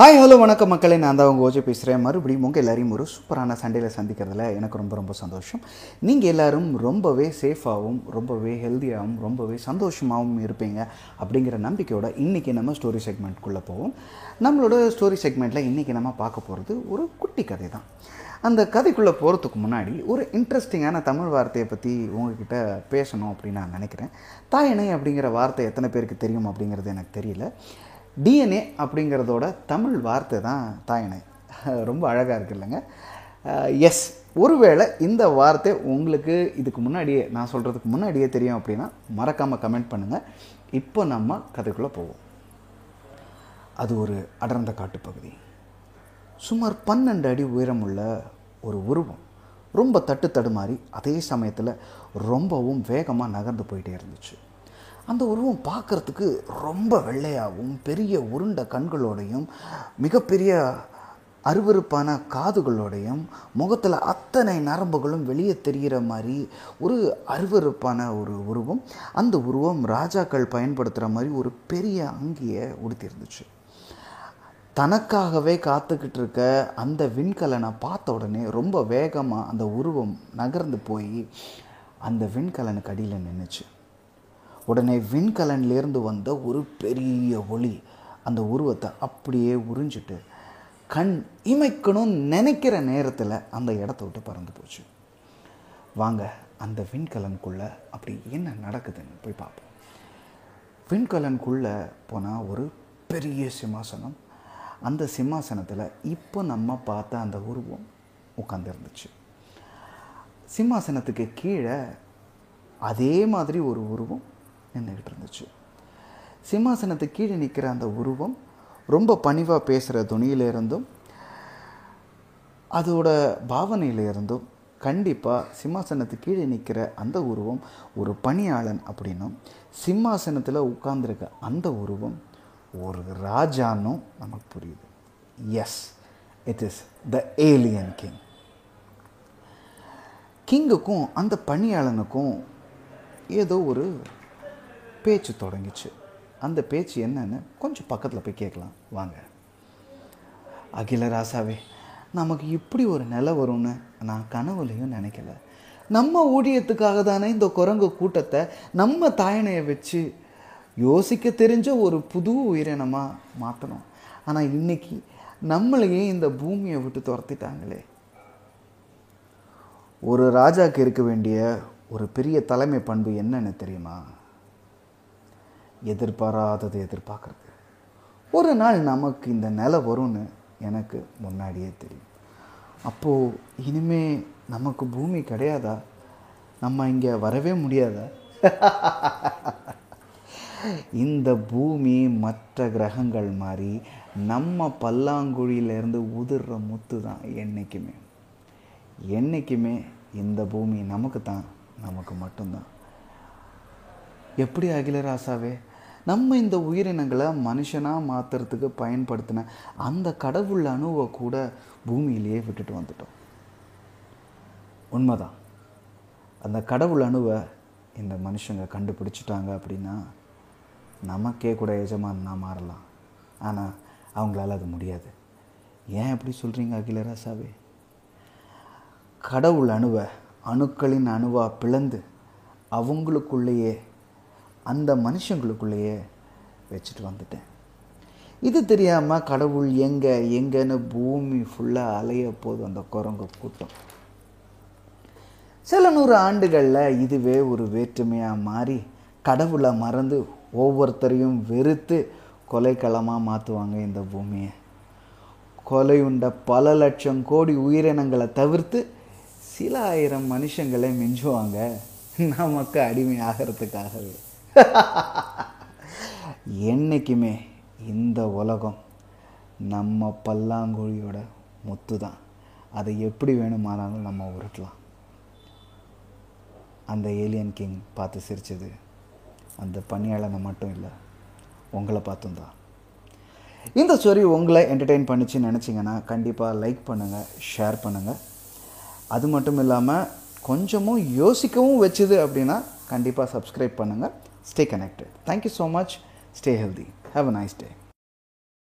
Hi hello வணக்கம் மக்களே. நான் தான் உங்கள் ஓஜே பேசுகிறேன் மறுபடியும் உங்கள் எல்லாரையும் ஒரு சூப்பரான சண்டேயில் சந்திக்கிறதுல எனக்கு ரொம்ப ரொம்ப சந்தோஷம். நீங்கள் எல்லோரும் ரொம்பவே சேஃபாகவும் ரொம்பவே ஹெல்த்தியாகவும் ரொம்பவே சந்தோஷமாகவும் இருப்பீங்க அப்படிங்கிற நம்பிக்கையோட இன்றைக்கி நம்ம ஸ்டோரி செக்மெண்ட்குள்ளே போவோம். நம்மளோட ஸ்டோரி செக்மெண்ட்டில் இன்றைக்கி நம்ம பார்க்க போகிறது ஒரு குட்டி கதை தான் அந்த கதைக்குள்ளே போகிறதுக்கு முன்னாடி ஒரு இன்ட்ரெஸ்டிங்கான தமிழ் வார்த்தையை பற்றி உங்ககிட்ட பேசணும் அப்படின்னு நான் நினைக்கிறேன். தாயணை அப்படிங்கிற வார்த்தை எத்தனை பேருக்கு தெரியும் அப்படிங்கிறது எனக்கு தெரியல. டிஎன்ஏ அப்படிங்கிறதோட தமிழ் வார்த்தை தான் தாயணை ரொம்ப அழகாக இருக்கு இல்லைங்க. எஸ் ஒருவேளை இந்த வார்த்தை உங்களுக்கு இதுக்கு முன்னாடியே நான் சொல்கிறதுக்கு முன்னாடியே தெரியும் அப்படின்னா மறக்காமல் கமெண்ட் பண்ணுங்கள் இப்போ நம்ம கதைக்குள்ளே போவோம். அது ஒரு அடர்ந்த காட்டுப்பகுதி. சுமார் பன்னெண்டு அடி உயரமுள்ள ஒரு உருவம். ரொம்ப தட்டு தடுமாறி அதே சமயத்தில் ரொம்பவும் வேகமாக நகர்ந்து போயிட்டே இருந்துச்சு. அந்த உருவம் பார்க்குறதுக்கு ரொம்ப வெள்ளையாகவும் பெரிய உருண்ட கண்களோடையும் மிகப்பெரிய அருவருப்பான காதுகளோடையும் முகத்தில் அத்தனை நரம்புகளும் வெளியே தெரிகிற மாதிரி ஒரு அருவருப்பான ஒரு உருவம். அந்த உருவம் ராஜாக்கள் பயன்படுத்துகிற மாதிரி ஒரு பெரிய அங்கியை உடுத்திருந்துச்சு. தனக்காகவே காத்துக்கிட்டு இருக்க அந்த விண்கலனை பார்த்த உடனே ரொம்ப வேகமாக அந்த உருவம் நகர்ந்து போய் அந்த விண்கலனுக்கு அடியில் நின்றுச்சு உடனே விண்கலன்லேருந்து வந்த ஒரு பெரிய ஒளி அந்த உருவத்தை அப்படியே உறிஞ்சிட்டு கண் இமைக்கணும்னு நினைக்கிற நேரத்தில் அந்த இடத்த விட்டு பறந்து போச்சு. வாங்க அந்த விண்கலனுக்குள்ளே அப்படி என்ன நடக்குதுன்னு போய் பார்ப்போம். விண்கலனுக்குள்ளே போனால் ஒரு பெரிய சிம்மாசனம். அந்த சிம்மாசனத்தில் இப்போ நம்ம பார்த்த அந்த உருவம் உட்காந்துருந்துச்சு சிம்மாசனத்துக்கு கீழே அதே மாதிரி ஒரு உருவம் நின்றுக்கிட்டு இருந்துச்சு சிம்மாசனத்து கீழே நிற்கிற அந்த உருவம் ரொம்ப பணிவாக பேசுகிற துணியிலிருந்தும் அதோட பாவனையிலிருந்தும் கண்டிப்பாக சிம்மாசனத்து கீழே நிற்கிற அந்த உருவம் ஒரு பணியாளன் அப்படின்னும் சிம்மாசனத்தில் உட்கார்ந்துருக்க அந்த உருவம் ஒரு ராஜான்னும் நமக்கு புரியுது. Yes it is the alien king கிங்குக்கும் அந்த பணியாளனுக்கும் ஏதோ ஒரு பேச்சு தொடங்கிச்சு. அந்த பேச்சு என்னன்னு கொஞ்சம் பக்கத்தில் போய் கேட்கலாம். வாங்க. அகில ராசாவே நமக்கு இப்படி ஒரு நிலை வரும்னு நான் கனவுலையும் நினைக்கல. நம்ம ஊழியத்துக்காக தானே இந்த குரங்கு கூட்டத்தை நம்ம தாயனையை வச்சு யோசிக்க தெரிஞ்ச ஒரு புது உயிரினமாக மாற்றணும் ஆனால் இன்னைக்கு நம்மளையே இந்த பூமியை விட்டு துரத்திட்டாங்களே. ஒரு ராஜாக்கு இருக்க வேண்டிய ஒரு பெரிய தலைமை பண்பு என்னன்னு தெரியுமா? எதிர்பாராததை எதிர்பார்க்குறது. ஒரு நாள் நமக்கு இந்த நிலை வரும்னு எனக்கு முன்னாடியே தெரியும். அப்போது இனிமே நமக்கு பூமி கிடையாதா? நம்ம இங்கே வரவே முடியாதா? இந்த பூமி மற்ற கிரகங்கள் மாதிரி நம்ம பல்லாங்குழியிலேருந்து உதிர்ற முத்து தான் என்றைக்குமே என்றைக்குமே இந்த பூமி நமக்கு தான் நமக்கு மட்டும்தான். எப்படி அகிலராசாவே நம்ம இந்த உயிரினங்களை மனுஷனாக மாற்றுறதுக்கு பயன்படுத்தின அந்த கடவுள் அணுவை கூட பூமியிலேயே விட்டுட்டு வந்துட்டோம். உண்மைதான். அந்த கடவுள் அணுவை இந்த மனுஷங்க கண்டுபிடிச்சிட்டாங்க அப்படின்னா நமக்கே கூட எஜமானா மாறலாம். ஆனால் அவங்களால அது முடியாது. ஏன் எப்படி சொல்கிறீங்க அகிலராசாவே கடவுள் அணுவை அணுக்களின் அணுவாக பிளந்து அவங்களுக்குள்ளேயே அந்த மனுஷங்களுக்குள்ளேயே வச்சுட்டு வந்துட்டேன். இது தெரியாமல் கடவுள் எங்கே எங்கேன்னு பூமி ஃபுல்லாக அலைய போதும் அந்த குரங்கு கூட்டம். சில நூறு ஆண்டுகளில் இதுவே ஒரு வேற்றுமையாக மாறி கடவுளை மறந்து ஒவ்வொருத்தரையும் வெறுத்து கொலைக்களமாக மாற்றுவாங்க இந்த பூமியை. கொலை உண்ட பல லட்சம் கோடி உயிரினங்களை தவிர்த்து சில ஆயிரம் மனுஷங்களை மிஞ்சுவாங்க. நமக்கு அடிமை ஆகிறதுக்காகவே என்றைக்குமே இந்த உலகம் நம்ம பல்லாங்குழியோட முத்து தான் அதை எப்படி வேணுமானாலும் நம்ம உருட்டலாம். அந்த ஏலியன் கிங் பார்த்து சிரிச்சது. அந்த பணியாளனை மட்டும் இல்லை உங்களை பார்த்தும் தான். இந்த ஸ்டோரி உங்களை என்டர்டெயின் பண்ணிச்சு நினச்சிங்கன்னா கண்டிப்பாக லைக் பண்ணுங்கள் ஷேர் பண்ணுங்கள் அது மட்டும் இல்லாமல் கொஞ்சமும் யோசிக்கவும் வச்சுது அப்படின்னா கண்டிப்பாக சப்ஸ்கிரைப் பண்ணுங்கள் stay connected. Thank you so much. Stay healthy. Have a nice day.